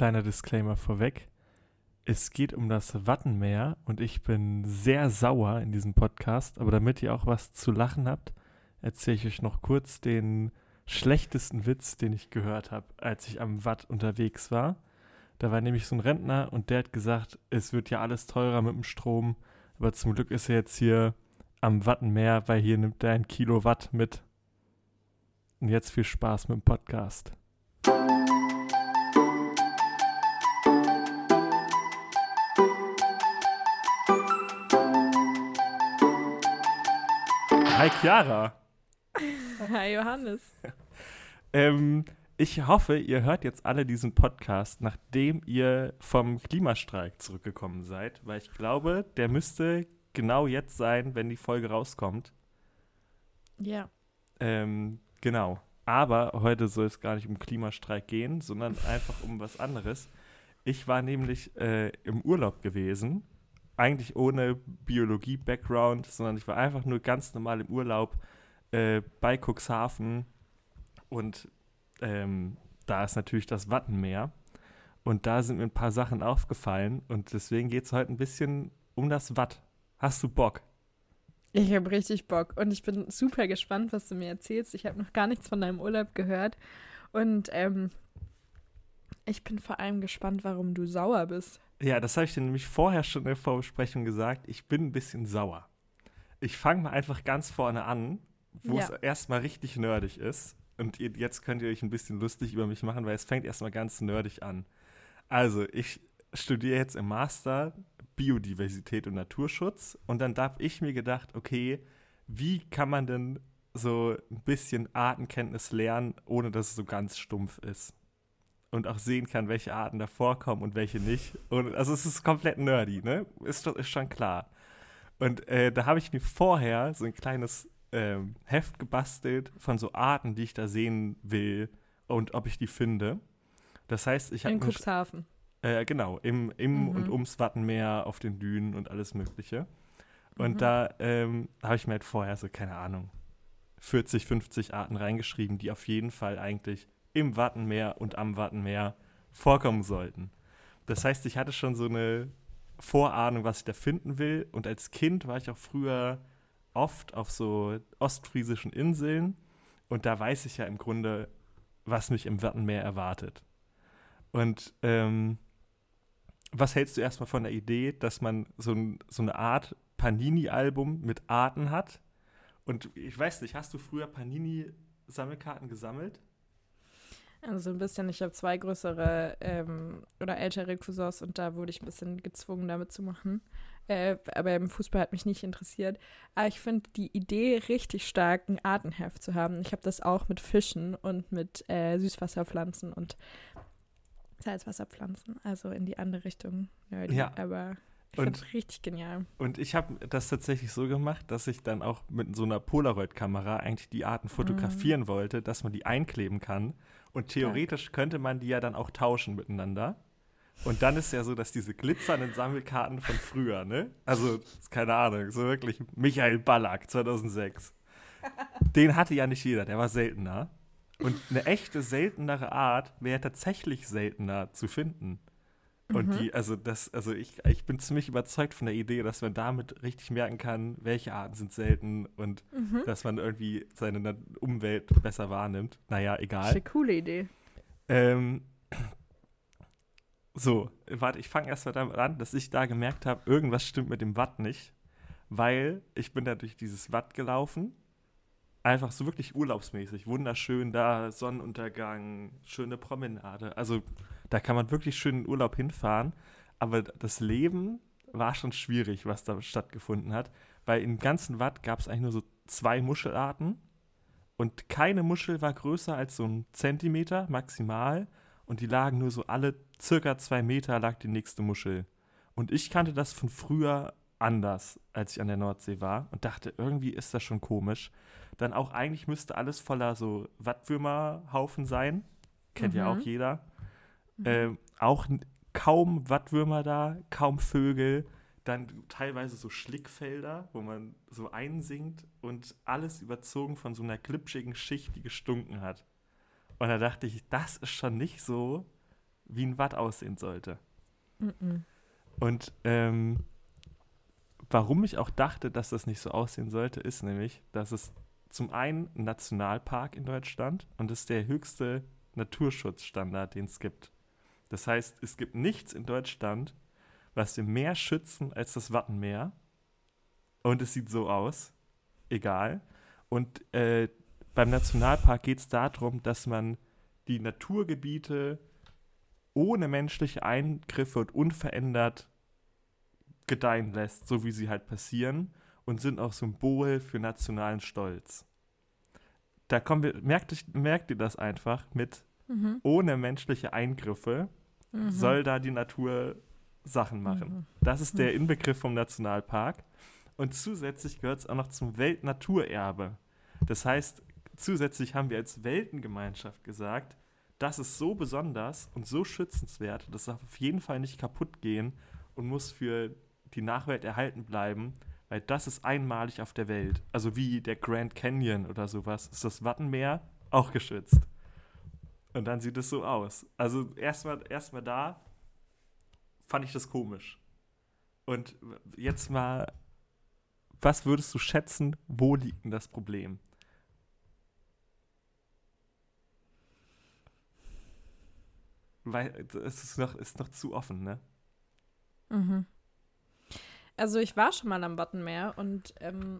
kleiner Disclaimer vorweg. Es geht um das Wattenmeer und ich bin sehr sauer in diesem Podcast, aber damit ihr auch was zu lachen habt, erzähle ich euch noch kurz den schlechtesten Witz, den ich gehört habe, als ich am Watt unterwegs war. Da war nämlich so ein Rentner und der hat gesagt, es wird ja alles teurer mit dem Strom, aber zum Glück ist er jetzt hier am Wattenmeer, weil hier nimmt er ein Kilowatt mit. Und jetzt viel Spaß mit dem Podcast. Hi Chiara. Hi Johannes. Ähm, ich hoffe, ihr hört jetzt alle diesen Podcast, nachdem ihr vom Klimastreik zurückgekommen seid, weil ich glaube, der müsste genau jetzt sein, wenn die Folge rauskommt. Ja. Ähm, genau. Aber heute soll es gar nicht um Klimastreik gehen, sondern einfach um was anderes. Ich war nämlich äh, im Urlaub gewesen, eigentlich ohne Biologie-Background, sondern ich war einfach nur ganz normal im Urlaub äh, bei Cuxhaven und ähm, da ist natürlich das Wattenmeer. Und da sind mir ein paar Sachen aufgefallen und deswegen geht es heute ein bisschen um das Watt. Hast du Bock? Ich habe richtig Bock und ich bin super gespannt, was du mir erzählst. Ich habe noch gar nichts von deinem Urlaub gehört und ähm, ich bin vor allem gespannt, warum du sauer bist. Ja, das habe ich dir nämlich vorher schon in der Vorbesprechung gesagt. Ich bin ein bisschen sauer. Ich fange mal einfach ganz vorne an, wo Ja. es erstmal richtig nerdig ist. Und jetzt könnt ihr euch ein bisschen lustig über mich machen, weil es fängt erstmal ganz nerdig an. Also, ich studiere jetzt im Master Biodiversität und Naturschutz. Und dann habe ich mir gedacht, okay, wie kann man denn so ein bisschen Artenkenntnis lernen, ohne dass es so ganz stumpf ist? Und auch sehen kann, welche Arten da vorkommen und welche nicht. Und, also es ist komplett nerdy, ne? Ist, ist schon klar. Und äh, da habe ich mir vorher so ein kleines ähm, Heft gebastelt von so Arten, die ich da sehen will und ob ich die finde. Das heißt, ich habe In Cuxhaven. äh, genau, im, im Mhm. und ums Wattenmeer, auf den Dünen und alles Mögliche. Und Mhm. da ähm, habe ich mir halt vorher so, keine Ahnung, 40, 50 Arten reingeschrieben, die auf jeden Fall eigentlich im Wattenmeer und am Wattenmeer vorkommen sollten. Das heißt, ich hatte schon so eine Vorahnung, was ich da finden will. Und als Kind war ich auch früher oft auf so ostfriesischen Inseln. Und da weiß ich ja im Grunde, was mich im Wattenmeer erwartet. Und ähm, was hältst du erstmal von der Idee, dass man so, ein, so eine Art Panini-Album mit Arten hat? Und ich weiß nicht, hast du früher Panini-Sammelkarten gesammelt? Also ein bisschen, ich habe zwei größere ähm, oder ältere Cousins und da wurde ich ein bisschen gezwungen, damit zu machen. Äh, aber im Fußball hat mich nicht interessiert. Aber ich finde die Idee richtig stark, ein Artenheft zu haben. Ich habe das auch mit Fischen und mit äh, Süßwasserpflanzen und Salzwasserpflanzen. Also in die andere Richtung. Nerdy. Ja. Aber ich Und- finde es richtig genial. Und ich habe das tatsächlich so gemacht, dass ich dann auch mit so einer Polaroid-Kamera eigentlich die Arten fotografieren wollte, dass man die einkleben kann. Und theoretisch könnte man die ja dann auch tauschen miteinander. Und dann ist ja so, dass diese glitzernden Sammelkarten von früher, ne? Also, keine Ahnung, so wirklich Michael Ballack 2006. Den hatte ja nicht jeder, der war seltener. Und eine echte seltenere Art wäre tatsächlich seltener zu finden. Und Mhm. die, also das, also ich, ich bin ziemlich überzeugt von der Idee, dass man damit richtig merken kann, welche Arten sind selten und Mhm. dass man irgendwie seine Umwelt besser wahrnimmt. Naja, Das ist egal. eine coole Idee. Ähm, so, warte, ich fange erst mal damit an, dass ich da gemerkt habe, irgendwas stimmt mit dem Watt nicht, weil ich bin da durch dieses Watt gelaufen. Einfach so wirklich urlaubsmäßig, wunderschön da, Sonnenuntergang, schöne Promenade. Also da kann man wirklich schön in Urlaub hinfahren. Aber das Leben war schon schwierig, was da stattgefunden hat, weil im ganzen Watt gab es eigentlich nur so zwei Muschelarten und keine Muschel war größer als so ein Zentimeter maximal und die lagen nur so alle circa zwei Meter lag die nächste Muschel. Und ich kannte das von früher anders, als ich an der Nordsee war und dachte, irgendwie ist das schon komisch. Dann auch eigentlich müsste alles voller so Wattwürmerhaufen sein. Kennt ja Mhm. auch jeder. Mhm. Ähm, auch kaum Wattwürmer da, kaum Vögel. Dann teilweise so Schlickfelder, wo man so einsinkt und alles überzogen von so einer glitschigen Schicht, die gestunken hat. Und da dachte ich, das ist schon nicht so, wie ein Watt aussehen sollte. Mhm. Und ähm, warum ich auch dachte, dass das nicht so aussehen sollte, ist nämlich, dass es zum einen ein Nationalpark in Deutschland und das ist der höchste Naturschutzstandard, den es gibt. Das heißt, es gibt nichts in Deutschland, was wir mehr schützen als das Wattenmeer. Und es sieht so aus. Egal. Und äh, beim Nationalpark geht es darum, dass man die Naturgebiete ohne menschliche Eingriffe und unverändert gedeihen lässt, so wie sie halt passieren und sind auch Symbol für nationalen Stolz. Da kommen wir, merkt, merkt ihr das einfach mit Mhm. ohne menschliche Eingriffe Mhm. soll da die Natur Sachen machen. Mhm. Das ist der Inbegriff vom Nationalpark. Und zusätzlich gehört es auch noch zum Weltnaturerbe. Das heißt, zusätzlich haben wir als Weltengemeinschaft gesagt, das ist so besonders und so schützenswert, das darf auf jeden Fall nicht kaputt gehen und muss für die Nachwelt erhalten bleiben, weil das ist einmalig auf der Welt. Also wie der Grand Canyon oder sowas ist das Wattenmeer auch geschützt. Und dann sieht es so aus. Also erstmal erstmal da fand ich das komisch. Und jetzt mal, was würdest du schätzen, wo liegt denn das Problem? Weil es ist noch, ist noch zu offen, ne? Mhm. Also ich war schon mal am Wattenmeer und ähm,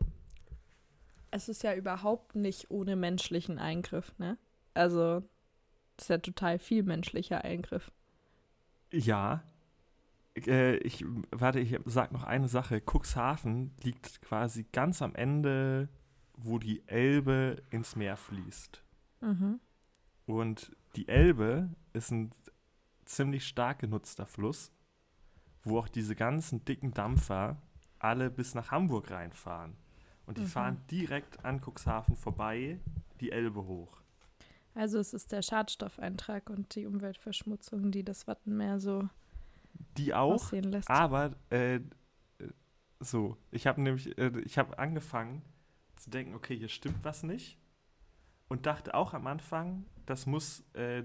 es ist ja überhaupt nicht ohne menschlichen Eingriff, ne? Also das ist ja total viel menschlicher Eingriff. Ja. Äh, ich, warte, ich sag noch eine Sache. Cuxhaven liegt quasi ganz am Ende, wo die Elbe ins Meer fließt. Mhm. Und die Elbe ist ein ziemlich stark genutzter Fluss, wo auch diese ganzen dicken Dampfer alle bis nach Hamburg reinfahren. Und die Mhm. fahren direkt an Cuxhaven vorbei, die Elbe hoch. Also es ist der Schadstoffeintrag und die Umweltverschmutzung, die das Wattenmeer so Die auch, aussehen lässt. aber äh, so, ich habe nämlich, äh, ich habe angefangen zu denken, okay, hier stimmt was nicht. Und dachte auch am Anfang, das muss äh,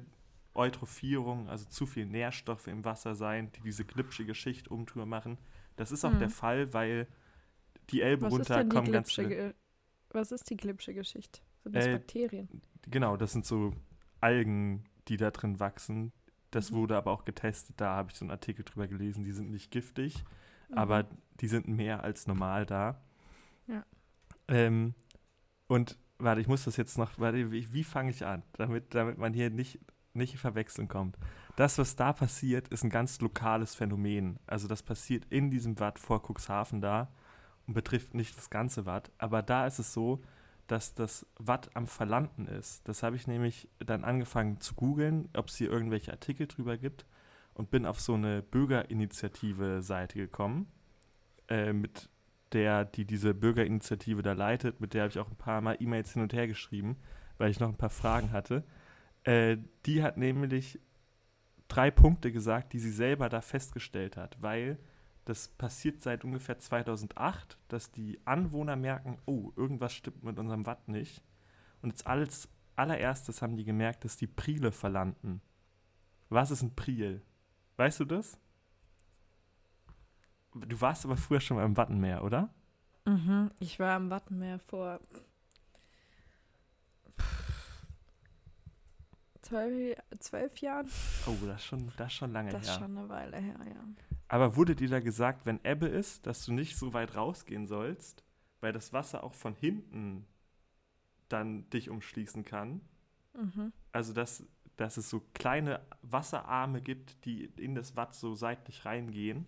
Eutrophierung, also zu viel Nährstoffe im Wasser sein, die diese glitschige Schicht umtür machen. Das ist auch Mhm. der Fall, weil die Elbe Was ist runter denn die kommen ganz glitschige, was ist die glitschige Geschichte? Sind das Äh, Bakterien? Genau, das sind so Algen, die da drin wachsen. Das Mhm. wurde aber auch getestet, da habe ich so einen Artikel drüber gelesen, die sind nicht giftig. Mhm. aber die sind mehr als normal da. Ja. Ähm, und warte, ich muss das jetzt noch, warte, wie, wie fange ich an, damit, damit man hier nicht, nicht verwechseln kommt. Das, was da passiert, ist ein ganz lokales Phänomen. Also das passiert in diesem Watt vor Cuxhaven da und betrifft nicht das ganze Watt. Aber da ist es so, dass das Watt am Verlanden ist. Das habe ich nämlich dann angefangen zu googeln, ob es hier irgendwelche Artikel drüber gibt und bin auf so eine Bürgerinitiative-Seite gekommen, äh, mit der, die diese Bürgerinitiative da leitet, mit der habe ich auch ein paar Mal E-Mails hin und her geschrieben, weil ich noch ein paar Fragen hatte. Äh, die hat nämlich drei Punkte gesagt, die sie selber da festgestellt hat, weil das passiert seit ungefähr 2008, dass die Anwohner merken, oh, irgendwas stimmt mit unserem Watt nicht. Und jetzt als allererstes haben die gemerkt, dass die Priele verlanden. Was ist ein Priel? Weißt du das? Du warst aber früher schon mal im Wattenmeer, oder? Mhm. Ich war am Wattenmeer vor zwölf, zwölf Jahren. Oh, das ist schon, das ist schon lange Das ist her. schon eine Weile her, ja. Aber wurde dir da gesagt, wenn Ebbe ist, dass du nicht so weit rausgehen sollst, weil das Wasser auch von hinten dann dich umschließen kann? Mhm. Also, dass, dass es so kleine Wasserarme gibt, die in das Watt so seitlich reingehen.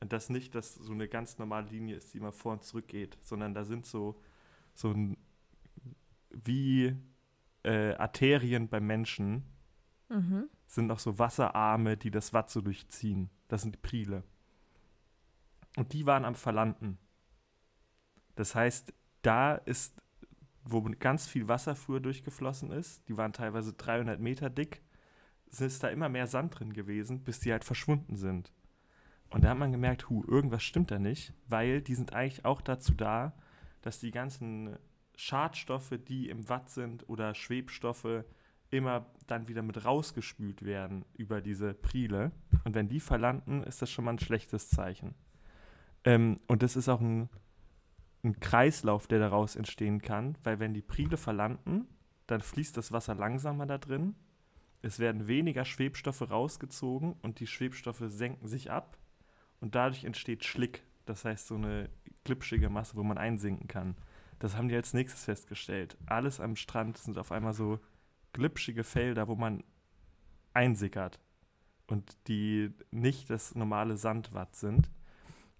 Und dass nicht das so eine ganz normale Linie ist, die immer vor und zurück geht, sondern da sind so, so ein, wie äh, Arterien beim Menschen, Mhm. Sind noch so Wasserarme, die das Watt so durchziehen. Das sind die Priele. Und die waren am Verlanden. Das heißt, da ist, wo ganz viel Wasser früher durchgeflossen ist, die waren teilweise 300 Meter dick, ist da immer mehr Sand drin gewesen, bis die halt verschwunden sind. Und da hat man gemerkt, hu, irgendwas stimmt da nicht, weil die sind eigentlich auch dazu da, dass die ganzen Schadstoffe, die im Watt sind oder Schwebstoffe, immer dann wieder mit rausgespült werden über diese Priele. Und wenn die verlanden, ist das schon mal ein schlechtes Zeichen. Ähm, und das ist auch ein, ein Kreislauf, der daraus entstehen kann, weil wenn die Priele verlanden, dann fließt das Wasser langsamer da drin. Es werden weniger Schwebstoffe rausgezogen und die Schwebstoffe senken sich ab und dadurch entsteht Schlick. Das heißt, so eine glitschige Masse, wo man einsinken kann. Das haben die als nächstes festgestellt. Alles am Strand sind auf einmal so glitschige Felder, wo man einsickert und die nicht das normale Sandwatt sind.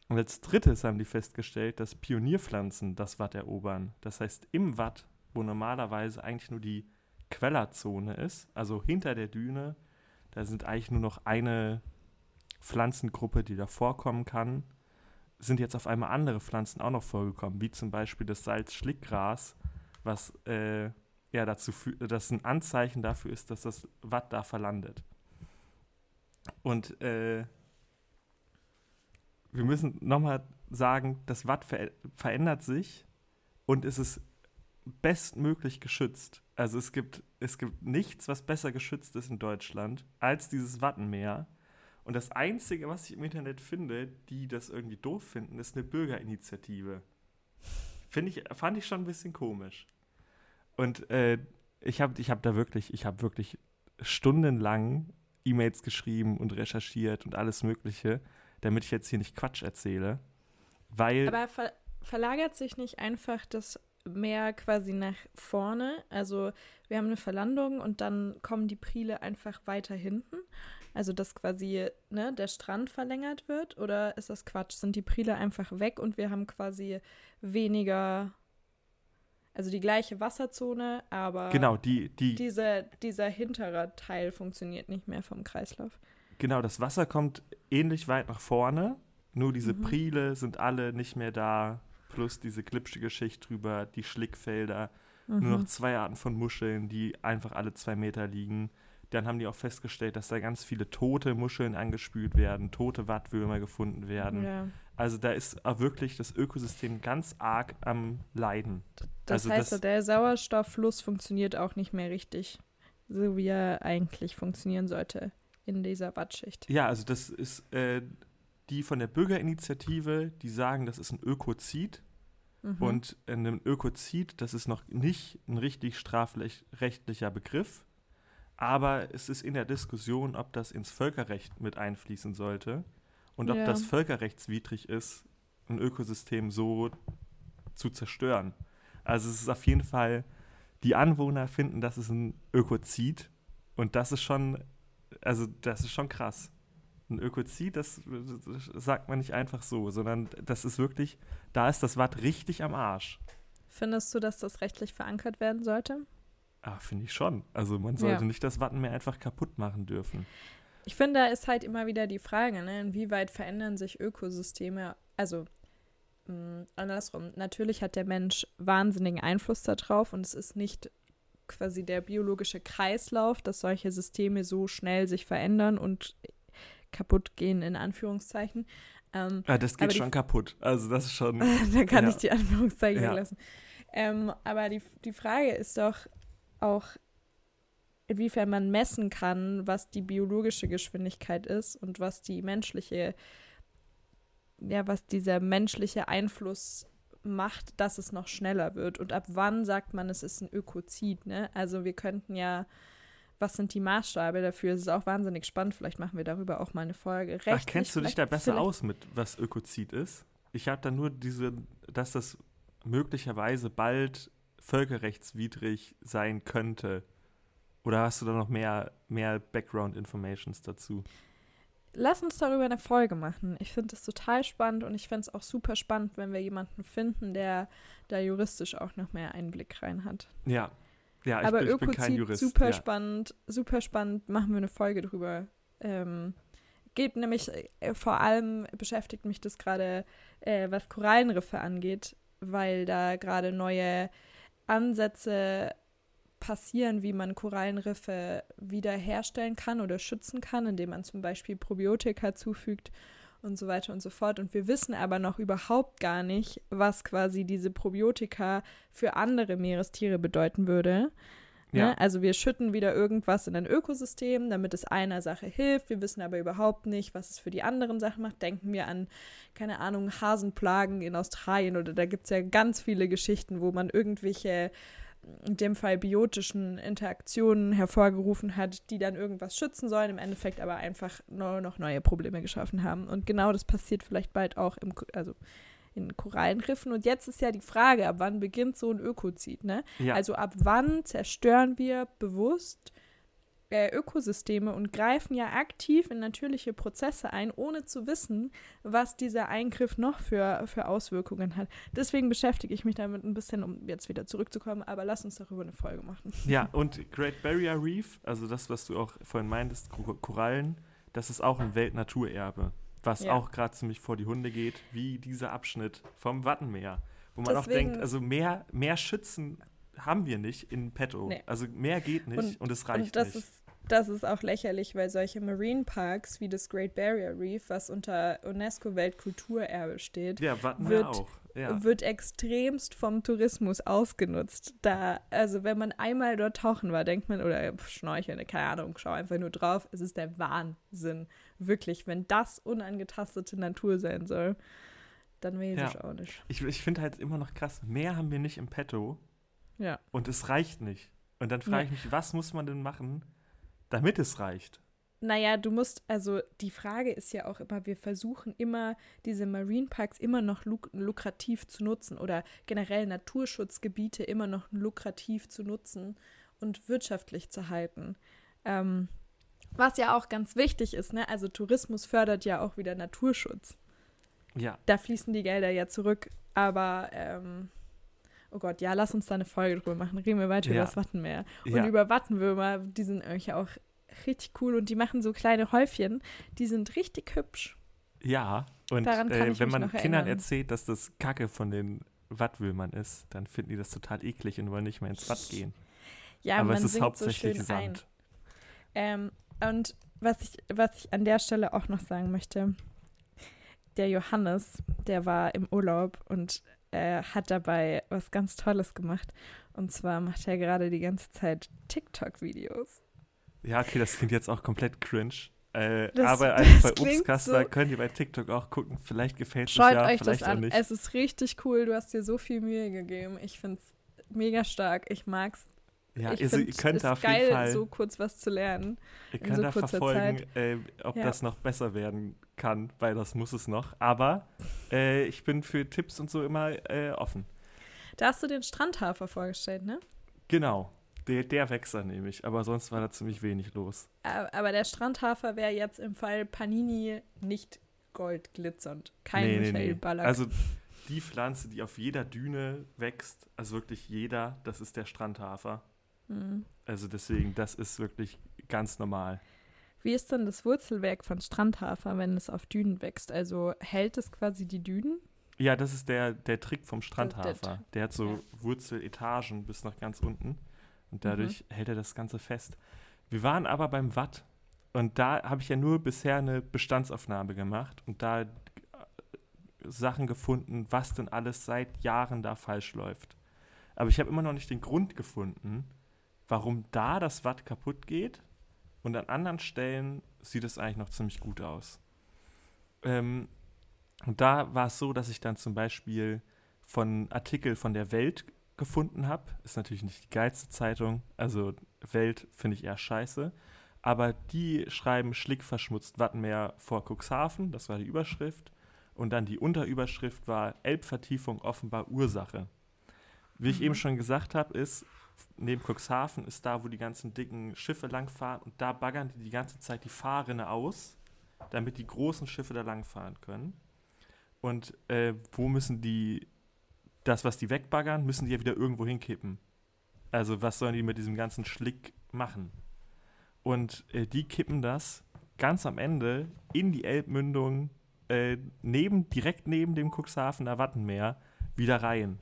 Und als drittes haben die festgestellt, dass Pionierpflanzen das Watt erobern. Das heißt, im Watt, wo normalerweise eigentlich nur die Quellerzone ist, also hinter der Düne, da sind eigentlich nur noch eine Pflanzengruppe, die da vorkommen kann, sind jetzt auf einmal andere Pflanzen auch noch vorgekommen, wie zum Beispiel das Salzschlickgras, was äh, ja dazu das ein Anzeichen dafür ist, dass das Watt da verlandet. Und äh, wir müssen nochmal sagen, das Watt ver verändert sich und es ist bestmöglich geschützt. Also es gibt, es gibt nichts, was besser geschützt ist in Deutschland als dieses Wattenmeer. Und das Einzige, was ich im Internet finde, die das irgendwie doof finden, ist eine Bürgerinitiative. Finde ich, fand ich schon ein bisschen komisch. Und äh, ich habe ich hab da wirklich, ich habe wirklich stundenlang E-Mails geschrieben und recherchiert und alles Mögliche, damit ich jetzt hier nicht Quatsch erzähle. Weil. Aber ver verlagert sich nicht einfach das Meer quasi nach vorne? Also wir haben eine Verlandung und dann kommen die Priele einfach weiter hinten. Also dass quasi ne, der Strand verlängert wird? Oder ist das Quatsch? Sind die Priele einfach weg und wir haben quasi weniger, also die gleiche Wasserzone, aber genau, die, die, diese, dieser hintere Teil funktioniert nicht mehr vom Kreislauf. Genau, das Wasser kommt ähnlich weit nach vorne, nur diese mhm. Priele sind alle nicht mehr da, plus diese glitschige Schicht drüber, die Schlickfelder, mhm. nur noch zwei Arten von Muscheln, die einfach alle zwei Meter liegen. Dann haben die auch festgestellt, dass da ganz viele tote Muscheln angespült werden, tote Wattwürmer gefunden werden. Ja. Also da ist wirklich das Ökosystem ganz arg am Leiden. Das also heißt, das, der Sauerstofffluss funktioniert auch nicht mehr richtig, so wie er eigentlich funktionieren sollte in dieser Wattschicht. Ja, also das ist äh, die von der Bürgerinitiative, die sagen, das ist ein Ökozid. Mhm. Und ein Ökozid, das ist noch nicht ein richtig strafrechtlicher Begriff. Aber es ist in der Diskussion, ob das ins Völkerrecht mit einfließen sollte und ja. ob das völkerrechtswidrig ist, ein Ökosystem so zu zerstören. Also es ist auf jeden Fall, die Anwohner finden, das ist ein Ökozid und das ist schon, also das ist schon krass. Ein Ökozid, das, das sagt man nicht einfach so, sondern das ist wirklich, da ist das Watt richtig am Arsch. Findest du, dass das rechtlich verankert werden sollte? Ah, finde ich schon. Also man sollte ja. nicht das Wattenmeer einfach kaputt machen dürfen. Ich finde, da ist halt immer wieder die Frage, ne, inwieweit verändern sich Ökosysteme? Also mh, mm, andersrum, natürlich hat der Mensch wahnsinnigen Einfluss darauf und es ist nicht quasi der biologische Kreislauf, dass solche Systeme so schnell sich verändern und kaputt gehen, in Anführungszeichen. Ähm, ah, das geht schon kaputt. Also das ist schon. da kann ja. ich die Anführungszeichen ja. lassen. Ähm, aber die, die Frage ist doch, auch, inwiefern man messen kann, was die biologische Geschwindigkeit ist und was die menschliche, ja, was dieser menschliche Einfluss macht, dass es noch schneller wird. Und ab wann sagt man, es ist ein Ökozid, ne? Also wir könnten ja, was sind die Maßstabe dafür? Es ist auch wahnsinnig spannend. Vielleicht machen wir darüber auch mal eine Folge. Rechtlich, Ach, kennst du dich da besser aus mit, was Ökozid ist? Ich habe da nur diese, dass das möglicherweise bald völkerrechtswidrig sein könnte? Oder hast du da noch mehr, mehr Background-Informations dazu? Lass uns darüber eine Folge machen. Ich finde es total spannend und ich finde es auch super spannend, wenn wir jemanden finden, der da juristisch auch noch mehr Einblick rein hat. Ja. Ja, ich, Aber bin, ich bin kein Jurist. Super ja. spannend, super spannend. Machen wir eine Folge drüber. Ähm, geht nämlich, äh, vor allem beschäftigt mich das gerade, äh, was Korallenriffe angeht, weil da gerade neue Ansätze passieren, wie man Korallenriffe wiederherstellen kann oder schützen kann, indem man zum Beispiel Probiotika zufügt und so weiter und so fort. Und wir wissen aber noch überhaupt gar nicht, was quasi diese Probiotika für andere Meerestiere bedeuten würde. Ne? Ja. Also wir schütten wieder irgendwas in ein Ökosystem, damit es einer Sache hilft. Wir wissen aber überhaupt nicht, was es für die anderen Sachen macht. Denken wir an, keine Ahnung, Hasenplagen in Australien oder da gibt es ja ganz viele Geschichten, wo man irgendwelche, in dem Fall biotischen Interaktionen hervorgerufen hat, die dann irgendwas schützen sollen, im Endeffekt aber einfach nur noch neue Probleme geschaffen haben. Und genau das passiert vielleicht bald auch im, also in Korallenriffen. Und jetzt ist ja die Frage, ab wann beginnt so ein Ökozid, ne? Ja, Also ab wann zerstören wir bewusst äh, Ökosysteme und greifen ja aktiv in natürliche Prozesse ein, ohne zu wissen, was dieser Eingriff noch für, für Auswirkungen hat. Deswegen beschäftige ich mich damit ein bisschen, um jetzt wieder zurückzukommen, aber lass uns darüber eine Folge machen. ja, und Great Barrier Reef, also das, was du auch vorhin meintest, Ko- Korallen, das ist auch ein Weltnaturerbe, was Ja. auch gerade ziemlich vor die Hunde geht, wie dieser Abschnitt vom Wattenmeer. Wo man auch Deswegen- denkt, also mehr, mehr Schützen haben wir nicht in petto. Nee. Also mehr geht nicht und, Und- es reicht und das nicht. ist das ist auch lächerlich, weil solche Marine Parks wie das Great Barrier Reef, was unter UNESCO-Weltkulturerbe steht, ja, wird-. Ja. wird extremst vom Tourismus ausgenutzt. Da, also wenn man einmal dort tauchen war, denkt man, oder schnorcheln, keine Ahnung, schau einfach nur drauf, es ist der Wahnsinn. Wirklich, wenn das unangetastete Natur sein soll, dann weiß Ja. ich auch nicht. Ich, ich finde halt immer noch krass, mehr haben wir nicht im Petto Ja. und es reicht nicht. Und dann frage ich mich, was muss man denn machen, damit es reicht? Naja, du musst, also die Frage ist ja auch immer, wir versuchen immer, diese Marine Parks immer noch luk lukrativ zu nutzen oder generell Naturschutzgebiete immer noch lukrativ zu nutzen und wirtschaftlich zu halten. Ähm, was ja auch ganz wichtig ist, ne? Also Tourismus fördert ja auch wieder Naturschutz. Ja, Da fließen die Gelder ja zurück, aber ähm, oh Gott, ja, lass uns da eine Folge drüber machen. Reden wir weiter Ja. über das Wattenmeer. Und ja. über Wattenwürmer, die sind eigentlich auch richtig cool und die machen so kleine Häufchen, die sind richtig hübsch. Ja, und äh, wenn man Kindern erzählt, dass das Kacke von den Wattwürmern ist, dann finden die das total eklig und wollen nicht mehr ins Watt gehen. Ja, Aber man es ist so hauptsächlich ein. Sand. Ähm, und was ich, was ich an der Stelle auch noch sagen möchte, der Johannes, der war im Urlaub und äh, hat dabei was ganz Tolles gemacht. Und zwar macht er gerade die ganze Zeit TikTok-Videos. Ja, okay, das klingt jetzt auch komplett cringe. Äh, Das- aber das also bei klingt Obstkasper so- könnt ihr bei TikTok auch gucken. Vielleicht gefällt es Schaut ja, euch das vielleicht auch an. nicht. Es ist richtig cool. Du hast dir so viel Mühe gegeben. Ich finde es mega stark. Ich mag's. ja, ich also, ihr find, könnt es da auf geil, jeden Fall, so kurz was zu lernen. ihr in könnt so da verfolgen, äh, ob Ja. das noch besser werden kann, weil das muss es noch. Aber äh, ich bin für Tipps und so immer äh, offen. Da hast du den Strandhafer vorgestellt, ne? Genau, der, der wächst dann nämlich. Aber sonst war da ziemlich wenig los. Aber der Strandhafer wäre jetzt im Fall Panini nicht goldglitzernd. Kein Michael Ballack. Also die Pflanze, die auf jeder Düne wächst, also wirklich jeder, das ist der Strandhafer. Hm. Also deswegen, das ist wirklich ganz normal. Wie ist denn das Wurzelwerk von Strandhafer, wenn es auf Dünen wächst? Also hält es quasi die Dünen? Ja, das ist der, der Trick vom Strandhafer. Der hat so. Wurzeletagen bis nach ganz unten und dadurch Mhm. hält er das Ganze fest. Wir waren aber beim Watt und da habe ich ja nur bisher eine Bestandsaufnahme gemacht und da äh, Sachen gefunden, was denn alles seit Jahren da falsch läuft. Aber ich habe immer noch nicht den Grund gefunden, warum da das Watt kaputt geht und an anderen Stellen sieht es eigentlich noch ziemlich gut aus. Ähm, und da war es so, dass ich dann zum Beispiel von Artikel von der Welt gefunden habe. Ist natürlich nicht die geilste Zeitung. Also Welt finde ich eher scheiße. Aber die schreiben schlickverschmutzt Wattenmeer vor Cuxhaven. Das war die Überschrift. Und dann die Unterüberschrift war Elbvertiefung offenbar Ursache. Wie ich Mhm. eben schon gesagt habe, ist neben Cuxhaven ist da, wo die ganzen dicken Schiffe langfahren. Und da baggern die die ganze Zeit die Fahrrinne aus, damit die großen Schiffe da langfahren können. Und äh, wo müssen die, das, was die wegbaggern, müssen die ja wieder irgendwo hinkippen. Also was sollen die mit diesem ganzen Schlick machen? Und äh, die kippen das ganz am Ende in die Elbmündung, äh, neben, direkt neben dem Cuxhavener Wattenmeer, wieder rein.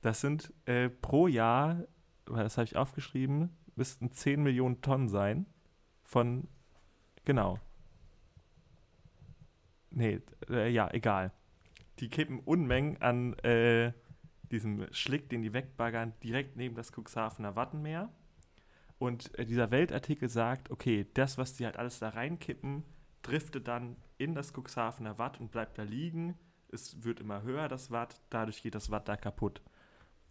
Das sind äh, pro Jahr, das habe ich aufgeschrieben, müssten 10 Millionen Tonnen sein von, genau, Nee, äh, ja, egal. Die kippen Unmengen an äh, diesem Schlick, den die wegbaggern, direkt neben das Cuxhavener Wattenmeer. Und äh, dieser Weltartikel sagt, okay, das, was die halt alles da reinkippen, driftet dann in das Cuxhavener Watt und bleibt da liegen. Es wird immer höher, das Watt, dadurch geht das Watt da kaputt.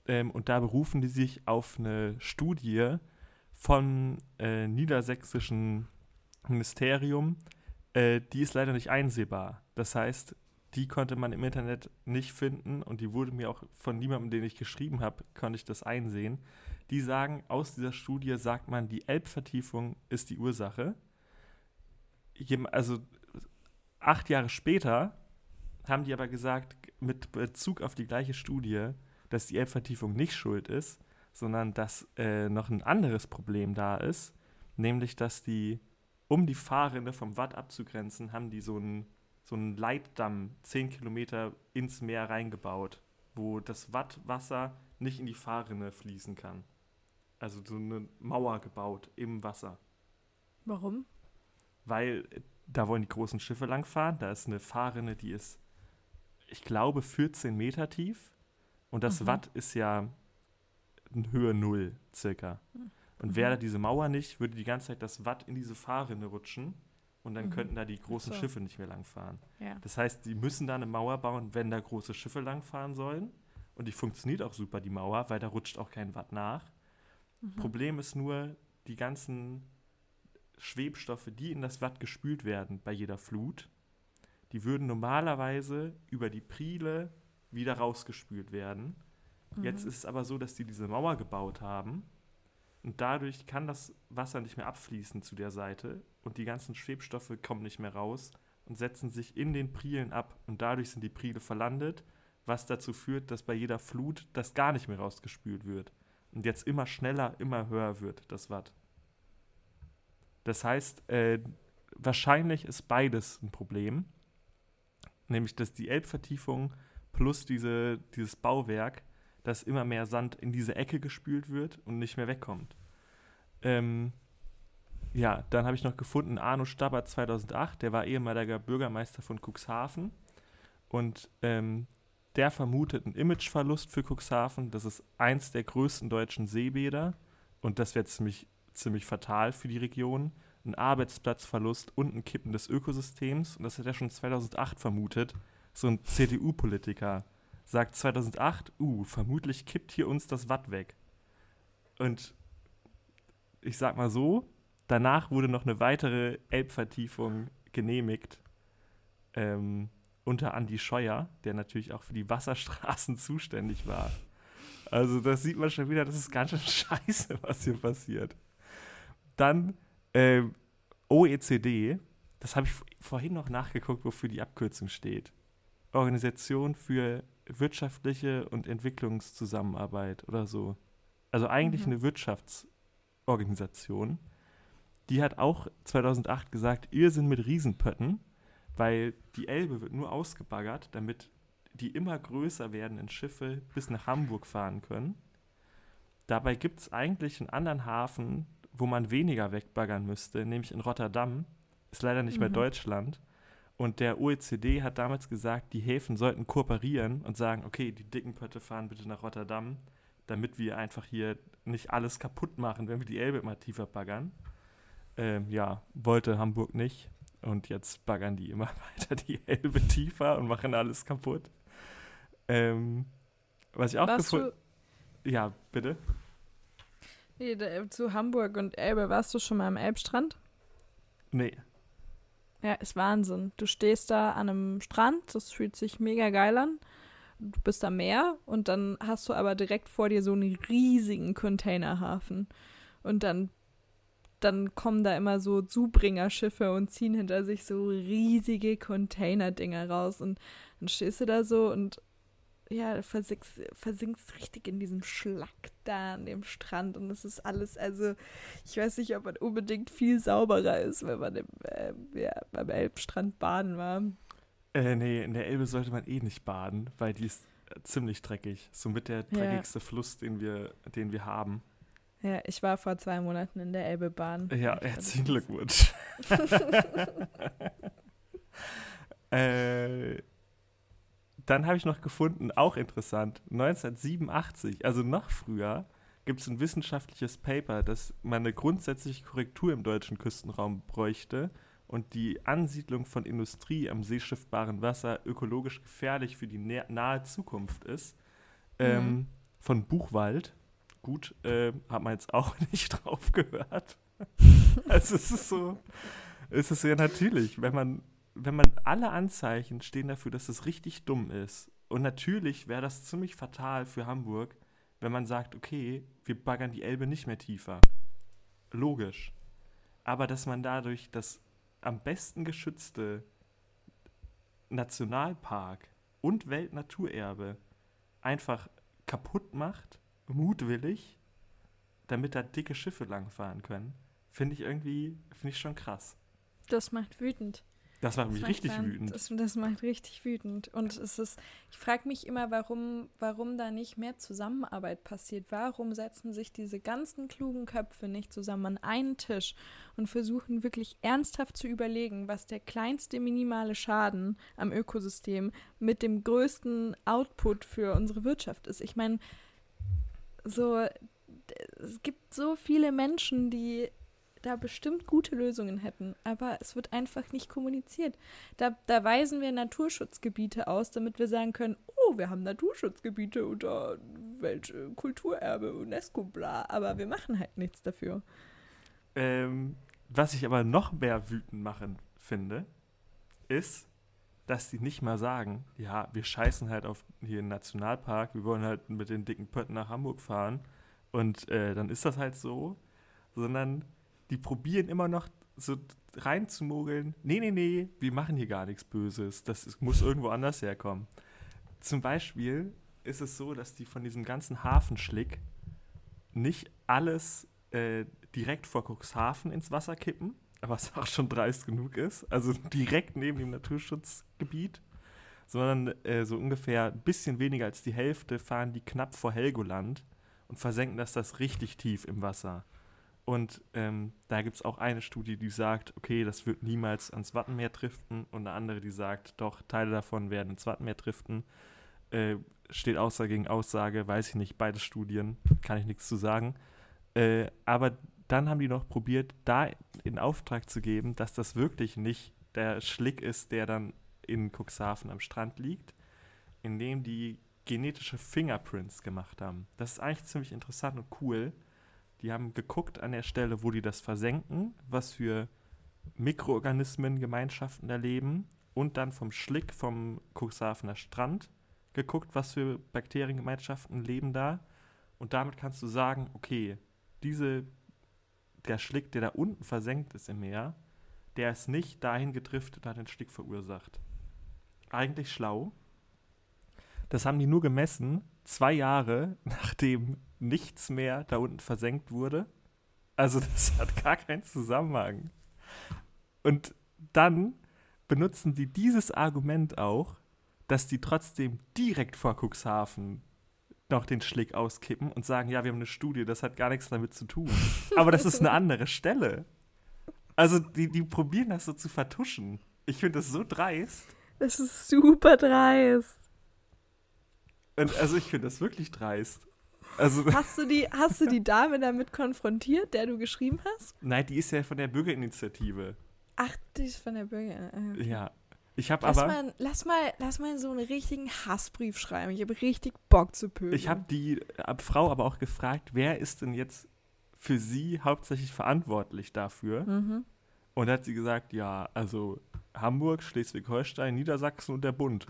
Ähm, und da berufen die sich auf eine Studie vom äh, niedersächsischen Ministerium, äh, die ist leider nicht einsehbar. Das heißt, die konnte man im Internet nicht finden und die wurde mir auch von niemandem, den ich geschrieben habe, konnte ich das einsehen. Die sagen, aus dieser Studie sagt man, die Elbvertiefung ist die Ursache. Also acht Jahre später haben die aber gesagt, mit Bezug auf die gleiche Studie, dass die Elbvertiefung nicht schuld ist, sondern dass äh, noch ein anderes Problem da ist, nämlich dass die, um die Fahrrinne vom Watt abzugrenzen, haben die so einen so Leitdamm 10 Kilometer ins Meer reingebaut, wo das Wattwasser nicht in die Fahrrinne fließen kann. Also so eine Mauer gebaut im Wasser. Warum? Weil äh, da wollen die großen Schiffe langfahren. Da ist eine Fahrrinne, die ist, ich glaube, 14 Meter tief. Und das mhm. Watt ist ja in Höhe 0 circa. Und mhm. wäre diese Mauer nicht, würde die ganze Zeit das Watt in diese Fahrrinne rutschen und dann mhm. könnten da die großen so. Schiffe nicht mehr langfahren. Ja. Das heißt, die müssen da eine Mauer bauen, wenn da große Schiffe langfahren sollen. Und die funktioniert auch super, die Mauer, weil da rutscht auch kein Watt nach. Mhm. Problem ist nur, die ganzen Schwebstoffe, die in das Watt gespült werden bei jeder Flut, die würden normalerweise über die Priele wieder rausgespült werden. Mhm. Jetzt ist es aber so, dass die diese Mauer gebaut haben und dadurch kann das Wasser nicht mehr abfließen zu der Seite und die ganzen Schwebstoffe kommen nicht mehr raus und setzen sich in den Prielen ab und dadurch sind die Priele verlandet, was dazu führt, dass bei jeder Flut das gar nicht mehr rausgespült wird und jetzt immer schneller, immer höher wird, das Watt. Das heißt, äh, wahrscheinlich ist beides ein Problem, nämlich dass die Elbvertiefung plus diese, dieses Bauwerk, dass immer mehr Sand in diese Ecke gespült wird und nicht mehr wegkommt. Ähm, ja, dann habe ich noch gefunden Arno Stabber 2008, der war ehemaliger Bürgermeister von Cuxhaven und ähm, der vermutet einen Imageverlust für Cuxhaven. Das ist eins der größten deutschen Seebäder und das wäre ziemlich, ziemlich fatal für die Region. Ein Arbeitsplatzverlust und ein Kippen des Ökosystems und das hat er schon 2008 vermutet. So ein CDU-Politiker sagt 2008, uh, vermutlich kippt hier uns das Watt weg. Und ich sag mal so, danach wurde noch eine weitere Elbvertiefung genehmigt. Ähm, unter Andi Scheuer, der natürlich auch für die Wasserstraßen zuständig war. Also das sieht man schon wieder, das ist ganz schön scheiße, was hier passiert. Dann äh, OECD, das habe ich vorhin noch nachgeguckt, wofür die Abkürzung steht. Organisation für wirtschaftliche und Entwicklungszusammenarbeit oder so. Also eigentlich mhm. eine Wirtschaftsorganisation. Die hat auch 2008 gesagt, ihr sind mit Riesenpötten weil die Elbe wird nur ausgebaggert, damit die immer größer werdenden Schiffe bis nach Hamburg fahren können. Dabei gibt es eigentlich einen anderen Hafen, wo man weniger wegbaggern müsste, nämlich in Rotterdam. Ist leider nicht mhm. mehr Deutschland. Und der OECD hat damals gesagt, die Häfen sollten kooperieren und sagen, okay, die dicken Pötte fahren bitte nach Rotterdam, damit wir einfach hier nicht alles kaputt machen, wenn wir die Elbe immer tiefer baggern. Ähm, ja, wollte Hamburg nicht. Und jetzt baggern die immer weiter die Elbe tiefer und machen alles kaputt. Ähm, was ich auch gefunden. Ja, bitte. Nee, da, zu Hamburg und Elbe, warst du schon mal am Elbstrand? Nee. Ja, ist Wahnsinn. Du stehst da an einem Strand, das fühlt sich mega geil an. Du bist am Meer und dann hast du aber direkt vor dir so einen riesigen Containerhafen. Und dann dann kommen da immer so Zubringerschiffe und ziehen hinter sich so riesige Container-Dinger raus. Und dann stehst du da so und ja, versinkst, versinkst richtig in diesem Schlack da an dem Strand. Und es ist alles, also ich weiß nicht, ob man unbedingt viel sauberer ist, wenn man im, äh, ja, beim Elbstrand baden war. Äh, nee, in der Elbe sollte man eh nicht baden, weil die ist äh, ziemlich dreckig. Somit der dreckigste ja. Fluss, den wir, den wir haben. Ja, ich war vor zwei Monaten in der Elbebahn. Ja, herzlichen Glückwunsch. äh, dann habe ich noch gefunden, auch interessant, 1987, also noch früher, gibt es ein wissenschaftliches Paper, dass man eine grundsätzliche Korrektur im deutschen Küstenraum bräuchte und die Ansiedlung von Industrie am seeschiffbaren Wasser ökologisch gefährlich für die nahe Zukunft ist. Mhm. Ähm, von Buchwald. Gut, äh, hat man jetzt auch nicht drauf gehört. also es ist so, es ist ja natürlich, wenn man, wenn man alle Anzeichen stehen dafür, dass es richtig dumm ist. Und natürlich wäre das ziemlich fatal für Hamburg, wenn man sagt, okay, wir baggern die Elbe nicht mehr tiefer. Logisch. Aber dass man dadurch das am besten geschützte Nationalpark und Weltnaturerbe einfach kaputt macht, mutwillig, damit da dicke Schiffe langfahren können, finde ich irgendwie, finde ich schon krass. Das macht wütend. Das macht das mich macht richtig dann, wütend. Das, das, macht richtig wütend. Und es ist, ich frage mich immer, warum, warum da nicht mehr Zusammenarbeit passiert. Warum setzen sich diese ganzen klugen Köpfe nicht zusammen an einen Tisch und versuchen wirklich ernsthaft zu überlegen, was der kleinste minimale Schaden am Ökosystem mit dem größten Output für unsere Wirtschaft ist. Ich meine, so, es gibt so viele Menschen, die da bestimmt gute Lösungen hätten, aber es wird einfach nicht kommuniziert. Da, da weisen wir Naturschutzgebiete aus, damit wir sagen können, oh, wir haben Naturschutzgebiete unter Weltkulturerbe, UNESCO, bla, aber wir machen halt nichts dafür. Ähm, was ich aber noch mehr wütend machen finde, ist, dass die nicht mal sagen, ja, wir scheißen halt auf hier einen Nationalpark, wir wollen halt mit den dicken Pötten nach Hamburg fahren und äh, dann ist das halt so, sondern die probieren immer noch so reinzumogeln, nee, nee, nee, wir machen hier gar nichts Böses, das ist, muss irgendwo anders herkommen. Zum Beispiel ist es so, dass die von diesem ganzen Hafenschlick nicht alles äh, direkt vor Cuxhaven ins Wasser kippen, was auch schon dreist genug ist, also direkt neben dem Naturschutzgebiet, sondern äh, so ungefähr ein bisschen weniger als die Hälfte fahren die knapp vor Helgoland und versenken das das richtig tief im Wasser. Und ähm, da gibt es auch eine Studie, die sagt, okay, das wird niemals ans Wattenmeer driften. Und eine andere, die sagt, doch, Teile davon werden ins Wattenmeer driften. Äh, steht Aussage gegen Aussage, weiß ich nicht, beide Studien, kann ich nichts zu sagen. Äh, aber dann haben die noch probiert, da in Auftrag zu geben, dass das wirklich nicht der Schlick ist, der dann in Cuxhaven am Strand liegt, indem die genetische Fingerprints gemacht haben. Das ist eigentlich ziemlich interessant und cool die haben geguckt an der Stelle, wo die das versenken, was für Mikroorganismen Gemeinschaften da leben und dann vom Schlick vom Cuxhavener Strand geguckt, was für Bakteriengemeinschaften leben da. Und damit kannst du sagen, okay, diese, der Schlick, der da unten versenkt ist im Meer, der ist nicht dahin gedriftet, hat den Schlick verursacht. Eigentlich schlau. Das haben die nur gemessen, zwei Jahre nachdem nichts mehr da unten versenkt wurde. Also das hat gar keinen Zusammenhang. Und dann benutzen die dieses Argument auch, dass die trotzdem direkt vor Cuxhaven noch den Schlick auskippen und sagen, ja, wir haben eine Studie, das hat gar nichts damit zu tun. Aber das ist eine andere Stelle. Also die, die probieren das so zu vertuschen. Ich finde das so dreist. Das ist super dreist. Und also ich finde das wirklich dreist. Also, hast, du die, hast du die Dame damit konfrontiert, der du geschrieben hast? Nein, die ist ja von der Bürgerinitiative. Ach, die ist von der Bürgerinitiative. Okay. Ja. Ich habe aber. Mal, lass, mal, lass mal so einen richtigen Hassbrief schreiben. Ich habe richtig Bock zu pöbeln. Ich habe die ab Frau aber auch gefragt, wer ist denn jetzt für sie hauptsächlich verantwortlich dafür? Mhm. Und hat sie gesagt, ja, also Hamburg, Schleswig-Holstein, Niedersachsen und der Bund.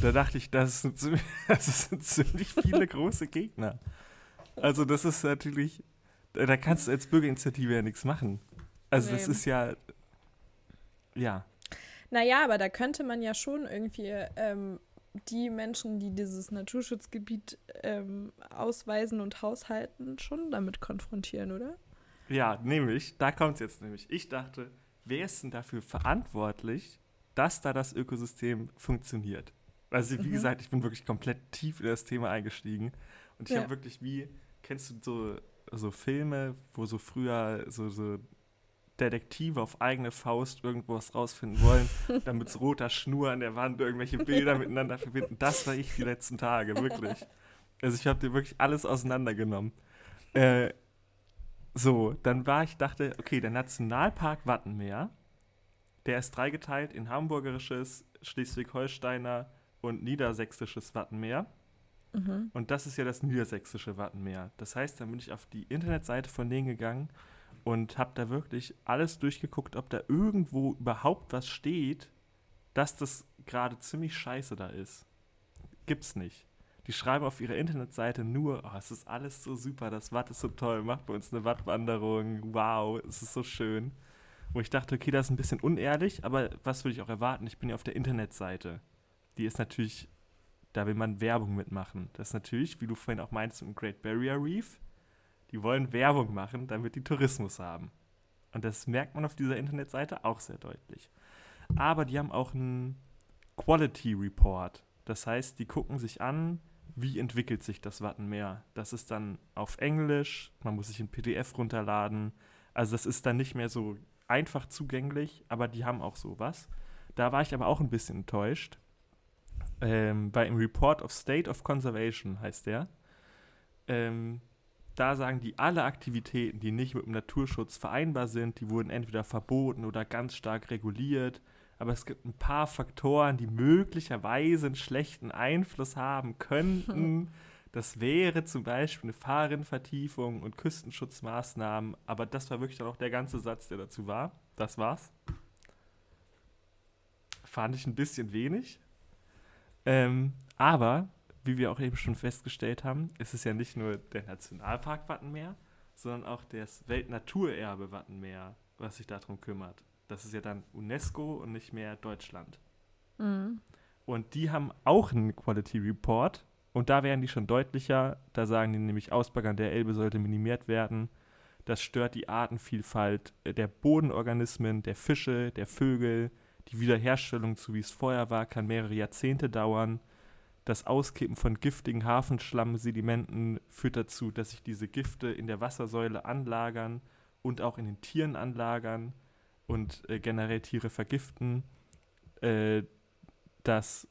Da dachte ich, das sind, ziemlich, das sind ziemlich viele große Gegner. Also das ist natürlich, da kannst du als Bürgerinitiative ja nichts machen. Also nee. das ist ja, ja. Naja, aber da könnte man ja schon irgendwie ähm, die Menschen, die dieses Naturschutzgebiet ähm, ausweisen und haushalten, schon damit konfrontieren, oder? Ja, nämlich, da kommt es jetzt nämlich. Ich dachte, wer ist denn dafür verantwortlich, dass da das Ökosystem funktioniert? Also, wie mhm. gesagt, ich bin wirklich komplett tief in das Thema eingestiegen. Und ich ja. habe wirklich wie, kennst du so, so Filme, wo so früher so, so Detektive auf eigene Faust irgendwas rausfinden wollen, damit mit roter Schnur an der Wand irgendwelche Bilder miteinander verbinden. Das war ich die letzten Tage, wirklich. Also ich habe dir wirklich alles auseinandergenommen. Äh, so, dann war ich, dachte, okay, der Nationalpark Wattenmeer, der ist dreigeteilt in hamburgerisches, Schleswig-Holsteiner und niedersächsisches Wattenmeer. Mhm. Und das ist ja das niedersächsische Wattenmeer. Das heißt, dann bin ich auf die Internetseite von denen gegangen und habe da wirklich alles durchgeguckt, ob da irgendwo überhaupt was steht, dass das gerade ziemlich scheiße da ist. Gibt's nicht. Die schreiben auf ihrer Internetseite nur, oh, es ist alles so super, das Watt ist so toll, macht bei uns eine Wattwanderung, wow, es ist so schön. Wo ich dachte, okay, das ist ein bisschen unehrlich, aber was würde ich auch erwarten? Ich bin ja auf der Internetseite. Die ist natürlich, da will man Werbung mitmachen. Das ist natürlich, wie du vorhin auch meinst, im Great Barrier Reef. Die wollen Werbung machen, damit die Tourismus haben. Und das merkt man auf dieser Internetseite auch sehr deutlich. Aber die haben auch einen Quality Report. Das heißt, die gucken sich an, wie entwickelt sich das Wattenmeer. Das ist dann auf Englisch, man muss sich ein PDF runterladen. Also das ist dann nicht mehr so einfach zugänglich, aber die haben auch sowas. Da war ich aber auch ein bisschen enttäuscht. Ähm, bei im Report of State of Conservation heißt der. Ähm, da sagen die, alle Aktivitäten, die nicht mit dem Naturschutz vereinbar sind, die wurden entweder verboten oder ganz stark reguliert. Aber es gibt ein paar Faktoren, die möglicherweise einen schlechten Einfluss haben könnten. Das wäre zum Beispiel eine Fahrrinnenvertiefung und Küstenschutzmaßnahmen. Aber das war wirklich dann auch der ganze Satz, der dazu war. Das war's. Fand ich ein bisschen wenig. Ähm, aber wie wir auch eben schon festgestellt haben, ist es ja nicht nur der Nationalpark Wattenmeer, sondern auch das Weltnaturerbe Wattenmeer, was sich darum kümmert. Das ist ja dann UNESCO und nicht mehr Deutschland. Mhm. Und die haben auch einen Quality Report und da werden die schon deutlicher. Da sagen die nämlich, Ausbaggern der Elbe sollte minimiert werden. Das stört die Artenvielfalt der Bodenorganismen, der Fische, der Vögel. Die Wiederherstellung, so wie es vorher war, kann mehrere Jahrzehnte dauern. Das Auskippen von giftigen Hafenschlammsedimenten führt dazu, dass sich diese Gifte in der Wassersäule anlagern und auch in den Tieren anlagern und äh, generell Tiere vergiften. Äh, dass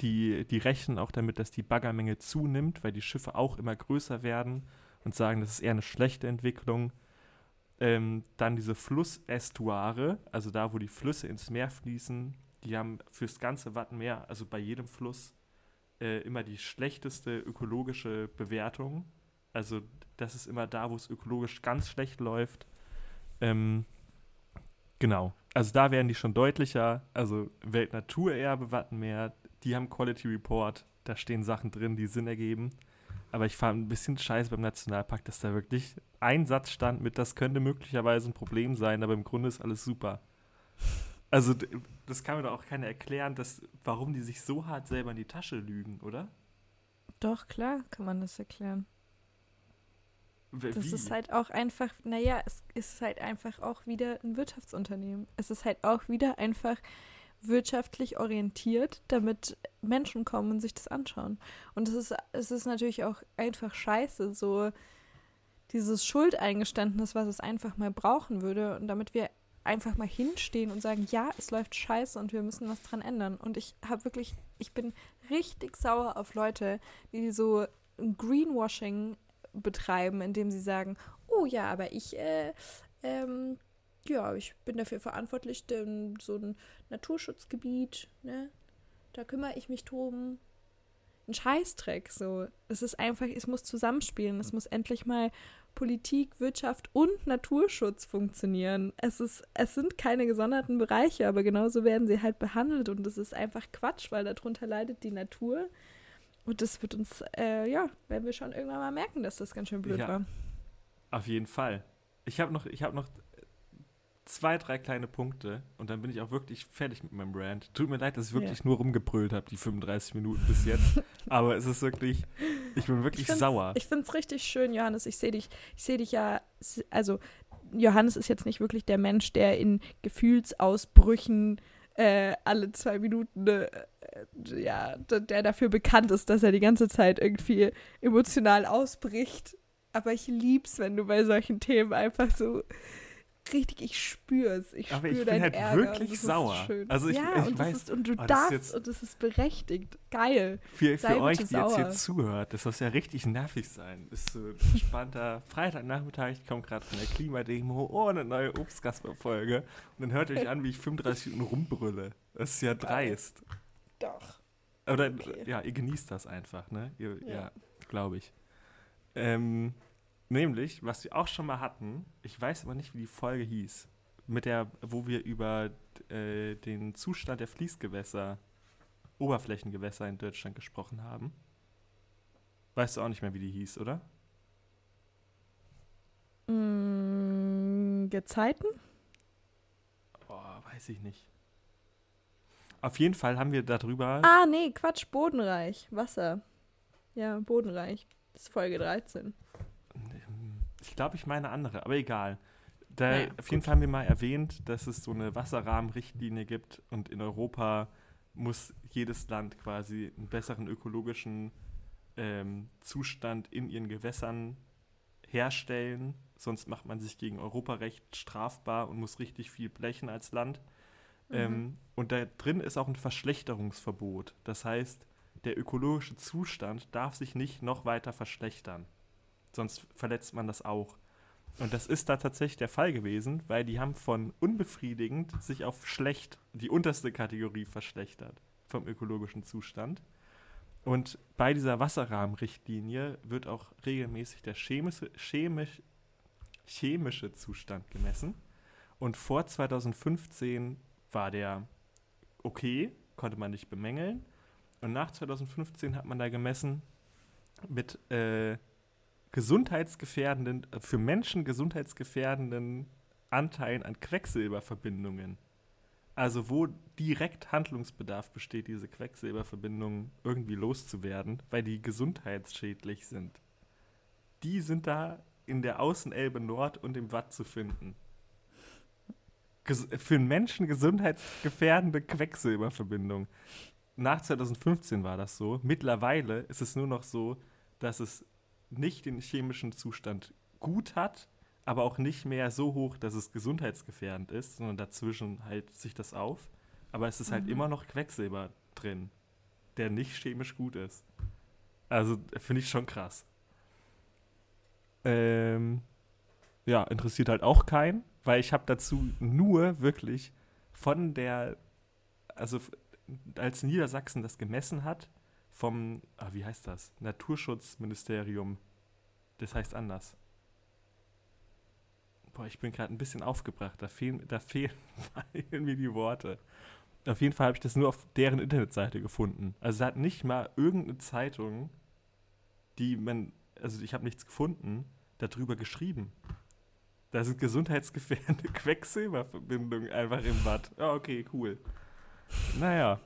die, die rechnen auch damit, dass die Baggermenge zunimmt, weil die Schiffe auch immer größer werden und sagen, das ist eher eine schlechte Entwicklung. Ähm, dann diese Flussestuare, also da, wo die Flüsse ins Meer fließen, die haben fürs ganze Wattenmeer, also bei jedem Fluss, äh, immer die schlechteste ökologische Bewertung. Also das ist immer da, wo es ökologisch ganz schlecht läuft. Ähm, genau. Also da werden die schon deutlicher. Also Weltnaturerbe Wattenmeer, die haben Quality Report. Da stehen Sachen drin, die Sinn ergeben. Aber ich fand ein bisschen scheiße beim Nationalpark, dass da wirklich ein Satz stand mit, das könnte möglicherweise ein Problem sein, aber im Grunde ist alles super. Also, das kann mir doch auch keiner erklären, dass, warum die sich so hart selber in die Tasche lügen, oder? Doch, klar, kann man das erklären. Wie? Das ist halt auch einfach, naja, es ist halt einfach auch wieder ein Wirtschaftsunternehmen. Es ist halt auch wieder einfach wirtschaftlich orientiert, damit Menschen kommen und sich das anschauen. Und es ist, es ist natürlich auch einfach scheiße, so dieses Schuldeingeständnis, was es einfach mal brauchen würde. Und damit wir einfach mal hinstehen und sagen, ja, es läuft scheiße und wir müssen was dran ändern. Und ich habe wirklich, ich bin richtig sauer auf Leute, die so Greenwashing betreiben, indem sie sagen, oh ja, aber ich, äh, ähm, ja, ich bin dafür verantwortlich, denn so ein Naturschutzgebiet, ne, da kümmere ich mich drum. Ein Scheißdreck, so. Es ist einfach, es muss zusammenspielen. Es muss endlich mal Politik, Wirtschaft und Naturschutz funktionieren. Es, ist, es sind keine gesonderten Bereiche, aber genauso werden sie halt behandelt und das ist einfach Quatsch, weil darunter leidet die Natur. Und das wird uns, äh, ja, werden wir schon irgendwann mal merken, dass das ganz schön blöd ja, war. Auf jeden Fall. Ich habe noch, hab noch zwei, drei kleine Punkte und dann bin ich auch wirklich fertig mit meinem Brand. Tut mir leid, dass ich wirklich ja. nur rumgebrüllt habe, die 35 Minuten bis jetzt. Aber es ist wirklich, ich bin wirklich ich sauer. Ich finde es richtig schön, Johannes. Ich sehe dich, ich sehe dich ja, also Johannes ist jetzt nicht wirklich der Mensch, der in Gefühlsausbrüchen äh, alle zwei Minuten, äh, ja, der dafür bekannt ist, dass er die ganze Zeit irgendwie emotional ausbricht. Aber ich lieb's, wenn du bei solchen Themen einfach so richtig, ich spür's. Ich Aber ich spüre bin halt Ärger. wirklich sauer. Also ich- ja, ich und, weiß- ist, und du oh, darfst jetzt- und es ist berechtigt. Geil. Für, für euch, die jetzt hier sauer. zuhört, das muss ja richtig nervig sein. Ist so ein entspannter Freitagnachmittag, ich komme gerade von der Klimademo, oh, eine neue Obstkasper-Folge. Und dann hört ihr euch an, wie ich 35 Minuten rumbrülle. Das ist ja dreist. Doch. Oder, Okay. ja, ihr genießt das einfach, ne? Ihr, ja, Ja. glaube ich. Ähm, nämlich, was wir auch schon mal hatten, ich weiß aber nicht, wie die Folge hieß, mit der, wo wir über äh, den Zustand der Fließgewässer, Oberflächengewässer in Deutschland gesprochen haben. Weißt du auch nicht mehr, wie die hieß, oder? Mm, Gezeiten? Oh, weiß ich nicht. Auf jeden Fall haben wir darüber. Ah, nee, Quatsch, Bodenreich. Wasser. Ja, Bodenreich. Das ist Folge 13. Ich glaube, ich meine andere, aber egal. Da, Naja, auf jeden gut. Fall haben wir mal erwähnt, dass es so eine Wasserrahmenrichtlinie gibt und in Europa muss jedes Land quasi einen besseren ökologischen ähm, Zustand in ihren Gewässern herstellen. Sonst macht man sich gegen Europarecht strafbar und muss richtig viel blechen als Land. Ähm, und da drin ist auch ein Verschlechterungsverbot. Das heißt, der ökologische Zustand darf sich nicht noch weiter verschlechtern. Sonst verletzt man das auch. Und das ist da tatsächlich der Fall gewesen, weil die haben von unbefriedigend sich auf schlecht, die unterste Kategorie verschlechtert vom ökologischen Zustand. Und bei dieser Wasserrahmenrichtlinie wird auch regelmäßig der chemische, chemisch, chemische Zustand gemessen. Und vor 2015 war der okay, konnte man nicht bemängeln. Und nach 2015 hat man da gemessen mit äh, gesundheitsgefährdenden, äh, für Menschen gesundheitsgefährdenden Anteilen an Quecksilberverbindungen. Also wo direkt Handlungsbedarf besteht, diese Quecksilberverbindungen irgendwie loszuwerden, weil die gesundheitsschädlich sind. Die sind da in der Außenelbe Nord und im Watt zu finden. Ges für einen Menschen gesundheitsgefährdende Quecksilberverbindung. Nach 2015 war das so. Mittlerweile ist es nur noch so, dass es nicht den chemischen Zustand gut hat, aber auch nicht mehr so hoch, dass es gesundheitsgefährdend ist, sondern dazwischen hält sich das auf. Aber es ist halt Mhm. immer noch Quecksilber drin, der nicht chemisch gut ist. Also finde ich schon krass. Ähm, ja, interessiert halt auch keinen, weil ich habe dazu nur wirklich von der, also als Niedersachsen das gemessen hat, vom, ah, wie heißt das? Naturschutzministerium. Das heißt anders. Boah, ich bin gerade ein bisschen aufgebracht. Da fehlen, da fehlen mir die Worte. Auf jeden Fall habe ich das nur auf deren Internetseite gefunden. Also es hat nicht mal irgendeine Zeitung, die man, also ich habe nichts gefunden, darüber geschrieben. Da sind gesundheitsgefährdende Quecksilberverbindungen einfach im Bad. Ja, okay, cool. Naja.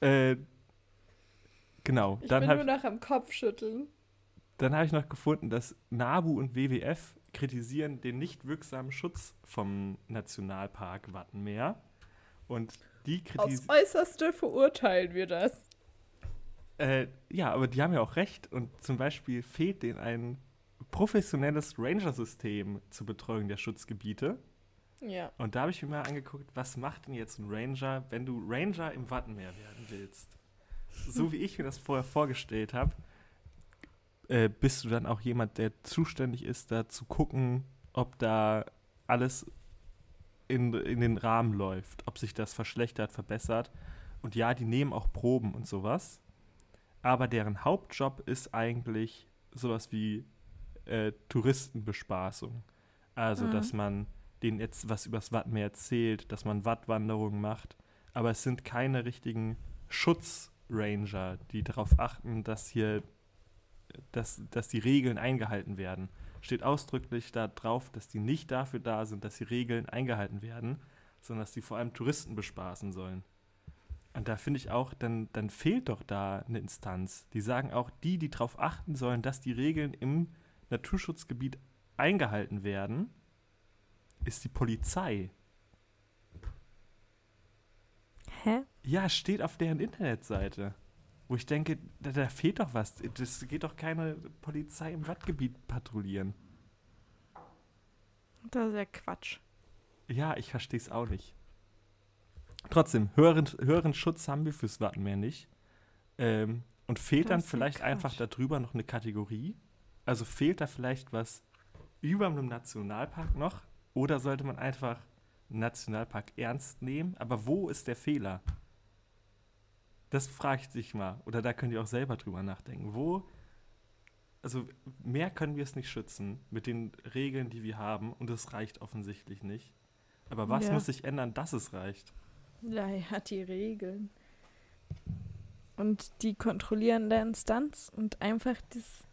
Äh, genau. Ich dann bin habe nur noch am Kopf schütteln. dann habe ich noch gefunden, dass NABU und WWF kritisieren den nicht wirksamen Schutz vom Nationalpark Wattenmeer. Und die Aufs kritisieren. Äußerste verurteilen wir das. Äh, ja, aber die haben ja auch recht. Und zum Beispiel fehlt denen ein professionelles Ranger-System zur Betreuung der Schutzgebiete. Ja. Und da habe ich mir mal angeguckt, was macht denn jetzt ein Ranger, wenn du Ranger im Wattenmeer werden willst? So wie ich mir das vorher vorgestellt habe, äh, bist du dann auch jemand, der zuständig ist, da zu gucken, ob da alles in, in den Rahmen läuft, ob sich das verschlechtert, verbessert. Und ja, die nehmen auch Proben und sowas. Aber deren Hauptjob ist eigentlich sowas wie äh, Touristenbespaßung. Also, Mhm. dass man denen jetzt was übers Wattmeer erzählt, dass man Wattwanderungen macht. Aber es sind keine richtigen Schutzranger, die darauf achten, dass hier, dass, dass die Regeln eingehalten werden. Steht ausdrücklich da drauf, dass die nicht dafür da sind, dass die Regeln eingehalten werden, sondern dass die vor allem Touristen bespaßen sollen. Und da finde ich auch, dann, dann fehlt doch da eine Instanz. Die sagen auch, die, die darauf achten sollen, dass die Regeln im Naturschutzgebiet eingehalten werden, ist die Polizei. Hä? Ja, steht auf deren Internetseite. Wo ich denke, da, da fehlt doch was. Das geht doch keine Polizei im Wattgebiet patrouillieren. Das ist ja Quatsch. Ja, ich verstehe es auch nicht. Trotzdem, höheren, höheren Schutz haben wir fürs Wattenmeer nicht. Ähm, und fehlt Das dann vielleicht einfach darüber noch eine Kategorie? Also fehlt da vielleicht was über einem Nationalpark noch? Oder sollte man einfach einen Nationalpark ernst nehmen? Aber wo ist der Fehler? Das frage ich dich mal. Oder da könnt ihr auch selber drüber nachdenken. Wo, also mehr können wir es nicht schützen mit den Regeln, die wir haben. Und es reicht offensichtlich nicht. Aber was Ja. muss sich ändern, dass es reicht? Ja, er hat die Regeln. Und die kontrollierende Instanz und einfach das,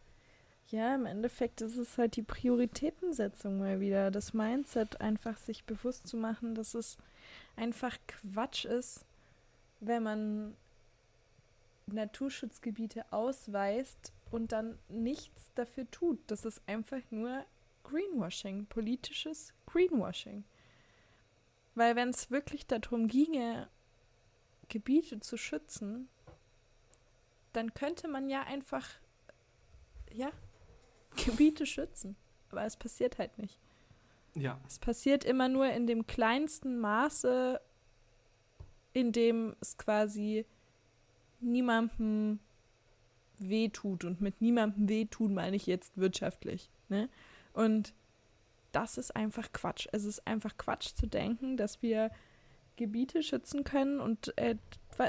ja, im Endeffekt ist es halt die Prioritätensetzung mal wieder. Das Mindset, einfach sich bewusst zu machen, dass es einfach Quatsch ist, wenn man Naturschutzgebiete ausweist und dann nichts dafür tut. Das ist einfach nur Greenwashing, politisches Greenwashing. Weil wenn es wirklich darum ginge, Gebiete zu schützen, dann könnte man ja einfach, ja, Gebiete schützen. Aber es passiert halt nicht. Ja. Es passiert immer nur in dem kleinsten Maße, in dem es quasi niemandem wehtut. Und mit niemandem wehtun meine ich jetzt wirtschaftlich. Ne? Und das ist einfach Quatsch. Es ist einfach Quatsch zu denken, dass wir Gebiete schützen können und äh,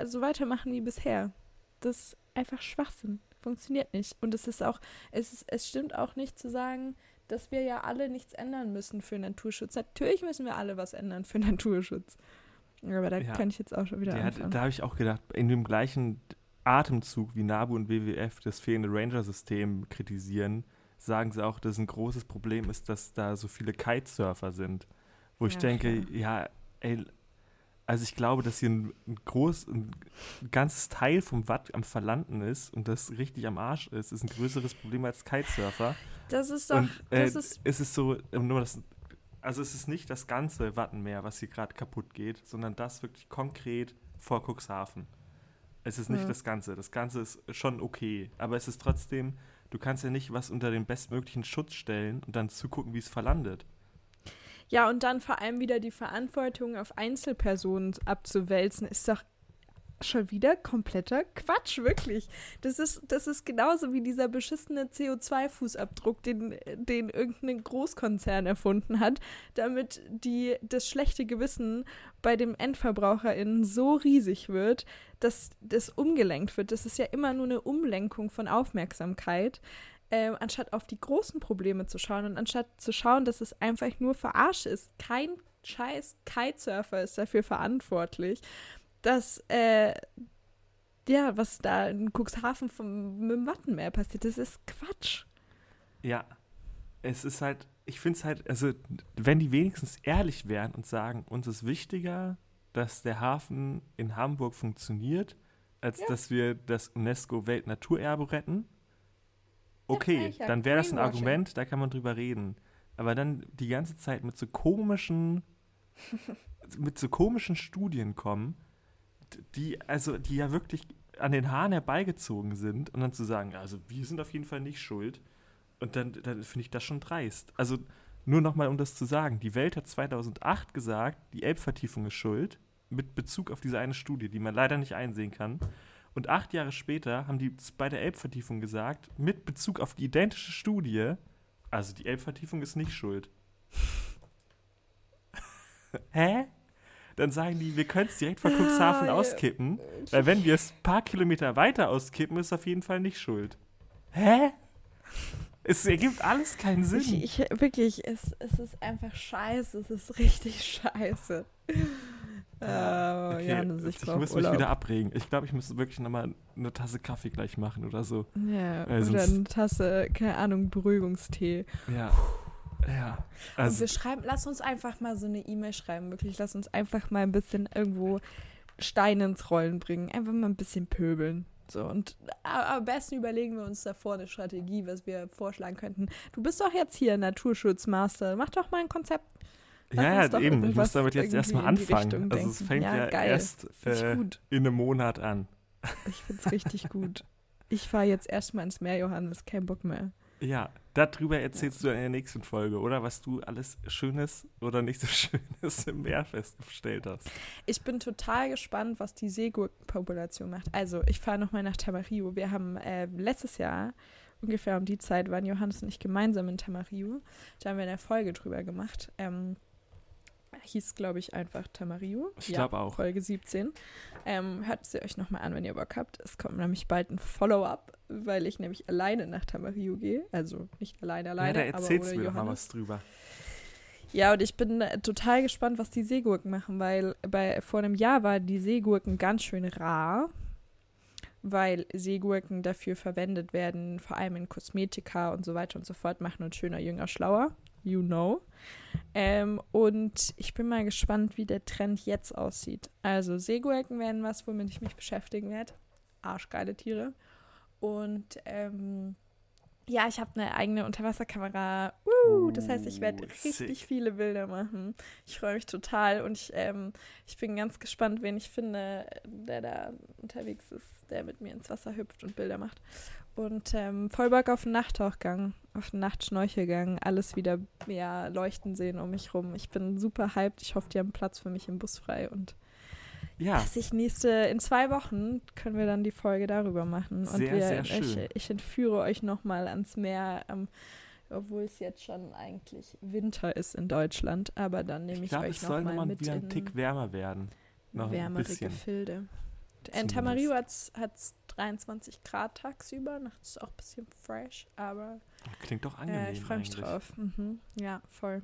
so weitermachen wie bisher. Das ist einfach Schwachsinn. Funktioniert nicht. Und es ist auch, es, ist, es stimmt auch nicht zu sagen, dass wir ja alle nichts ändern müssen für Naturschutz. Natürlich müssen wir alle was ändern für Naturschutz. Aber da Ja. kann ich jetzt auch schon wieder Ja, anfangen. da habe ich auch gedacht, in dem gleichen Atemzug wie NABU und WWF das fehlende Ranger-System kritisieren, sagen sie auch, dass ein großes Problem ist, dass da so viele Kitesurfer sind. Wo ich Ja, denke, klar. ja, ey, also ich glaube, dass hier ein, ein groß, ein ganzes Teil vom Watt am Verlanden ist und das richtig am Arsch ist, ist ein größeres Problem als Kitesurfer. Das ist doch, Und äh, das ist, es ist so, nur das, also es ist nicht das ganze Wattenmeer, was hier gerade kaputt geht, sondern das wirklich konkret vor Cuxhaven. Es ist nicht Ja. das Ganze. Das Ganze ist schon okay, aber es ist trotzdem, du kannst ja nicht was unter den bestmöglichen Schutz stellen und dann zugucken, wie es verlandet. ja, und dann vor allem wieder die Verantwortung auf Einzelpersonen abzuwälzen, ist doch schon wieder kompletter Quatsch, wirklich. Das ist, das ist genauso wie dieser beschissene CO2-Fußabdruck, den, den irgendein Großkonzern erfunden hat, damit die, das schlechte Gewissen bei dem EndverbraucherInnen so riesig wird, dass das umgelenkt wird. Das ist ja immer nur eine Umlenkung von Aufmerksamkeit, ähm, anstatt auf die großen Probleme zu schauen und anstatt zu schauen, dass es einfach nur Verarsche ist. Kein scheiß Kitesurfer ist dafür verantwortlich, dass, äh, ja, was da in Cuxhaven vom, mit dem Wattenmeer passiert, das ist Quatsch. Ja, es ist halt, ich finde es halt, also wenn die wenigstens ehrlich wären und sagen, uns ist wichtiger, dass der Hafen in Hamburg funktioniert, als Ja. dass wir das UNESCO-Weltnaturerbe retten, okay, sicher, dann wäre das ein. Argument, da kann man drüber reden. Aber dann die ganze Zeit mit so komischen, mit so komischen Studien kommen, die, also, die ja wirklich an den Haaren herbeigezogen sind und dann zu sagen, also wir sind auf jeden Fall nicht schuld. Und dann, dann finde ich das schon dreist. Also nur nochmal, um das zu sagen, die Welt hat 2008 gesagt, die Elbvertiefung ist schuld, mit Bezug auf diese eine Studie, die man leider nicht einsehen kann. Und acht Jahre später haben die bei der Elbvertiefung gesagt, mit Bezug auf die identische Studie, also die Elbvertiefung ist nicht schuld. Hä? Dann sagen die, wir können es direkt vor Cuxhaven Ah, ja. auskippen, weil wenn wir es ein paar Kilometer weiter auskippen, ist es auf jeden Fall nicht schuld. Hä? Es ergibt alles keinen Sinn. Ich, ich, wirklich, es, es ist einfach scheiße. Es ist richtig scheiße. Ja, Oh, okay, Janis, ich ich muss mich Urlaub. wieder abregen. Ich glaube, ich muss wirklich nochmal eine Tasse Kaffee gleich machen oder so. Ja, Äh, oder eine Tasse, keine Ahnung, Beruhigungstee. Ja. Ja. und Also, wir schreiben, lass uns einfach mal so eine E-Mail schreiben, wirklich. Lass uns einfach mal ein bisschen irgendwo Steine ins Rollen bringen. Einfach mal ein bisschen pöbeln. So, und am besten überlegen wir uns davor eine Strategie, was wir vorschlagen könnten. Du bist doch jetzt hier Naturschutzmaster. Mach doch mal ein Konzept. Lass ja, ja, eben. Ich muss damit jetzt erstmal anfangen. Also, es fängt Ja, ja, erst Finde äh, gut. in einem Monat an. Ich find's richtig gut. Ich fahre jetzt erstmal ins Meer, Johannes. Kein Bock mehr. Ja, darüber erzählst du in der nächsten Folge, oder? Was du alles Schönes oder nicht so Schönes im Meer festgestellt hast. Ich bin total gespannt, was die Seegurkenpopulation macht. Also, ich fahre nochmal nach Tamarillo. Wir haben äh, letztes Jahr, ungefähr um die Zeit, waren Johannes und ich gemeinsam in Tamarillo. Da haben wir eine Folge drüber gemacht. Ähm, hieß, glaube ich, einfach Tamarillo. Ich glaube auch. Folge 17. Ähm, hört sie euch nochmal an, wenn ihr Bock habt. Es kommt nämlich bald ein Follow-up, weil ich nämlich alleine nach Tamarillo gehe. Also nicht alleine, alleine. Ja, da erzählst du mir mal was drüber. Ja, und ich bin äh, total gespannt, was die Seegurken machen, weil bei, vor einem Jahr waren die Seegurken ganz schön rar, weil Seegurken dafür verwendet werden, vor allem in Kosmetika und so weiter und so fort, machen uns schöner, jünger, schlauer. You know. Ähm, und ich bin mal gespannt, wie der Trend jetzt aussieht. Also Seegurken werden was, womit ich mich beschäftigen werde. Arschgeile Tiere. Und ähm, ja, ich habe eine eigene Unterwasserkamera. Uh, das heißt, ich werde richtig sick. viele Bilder machen. Ich freue mich total und ich, ähm, ich bin ganz gespannt, wen ich finde, der da unterwegs ist, der mit mir ins Wasser hüpft und Bilder macht. Und ähm, voll Bock auf den Nachttauchgang, auf den Nachtschnorchelgang, alles wieder ja, leuchten sehen um mich rum. Ich bin super hyped. Ich hoffe, die haben Platz für mich im Bus frei und ja. dass ich nächste, in zwei Wochen können wir dann die Folge darüber machen. Sehr, und wir, sehr schön. Ich, ich entführe euch nochmal ans Meer, ähm, obwohl es jetzt schon eigentlich Winter ist in Deutschland. Aber dann nehme ich, ich glaub, euch nochmal mit wieder ein Tick wärmer werden. Noch wärmere Gefilde. In Tamarillo hat es 23 Grad tagsüber, nachts ist auch ein bisschen fresh, aber. Klingt doch angenehm. Äh, ich freue mich drauf. Mhm. Ja, voll.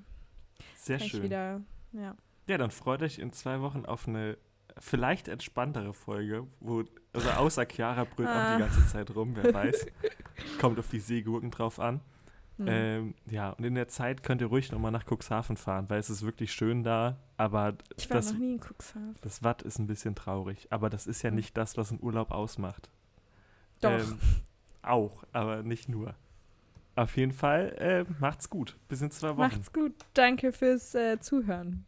Sehr Kann schön. Wieder, ja. ja, dann freut euch in zwei Wochen auf eine vielleicht entspanntere Folge, wo, also außer Chiara brüllt ah. auch die ah. ganze Zeit rum, wer weiß. Kommt auf die Seegurken drauf an. Mhm. Ähm, ja, und in der Zeit könnt ihr ruhig nochmal nach Cuxhaven fahren, weil es ist wirklich schön da, aber ich war das, noch nie in Cuxhaven. Das Watt ist ein bisschen traurig, aber das ist ja mhm. nicht das, was einen Urlaub ausmacht. Doch. Ähm, auch, aber nicht nur. Auf jeden Fall, äh, macht's gut. Bis in zwei Wochen. Macht's gut. Danke fürs äh, Zuhören.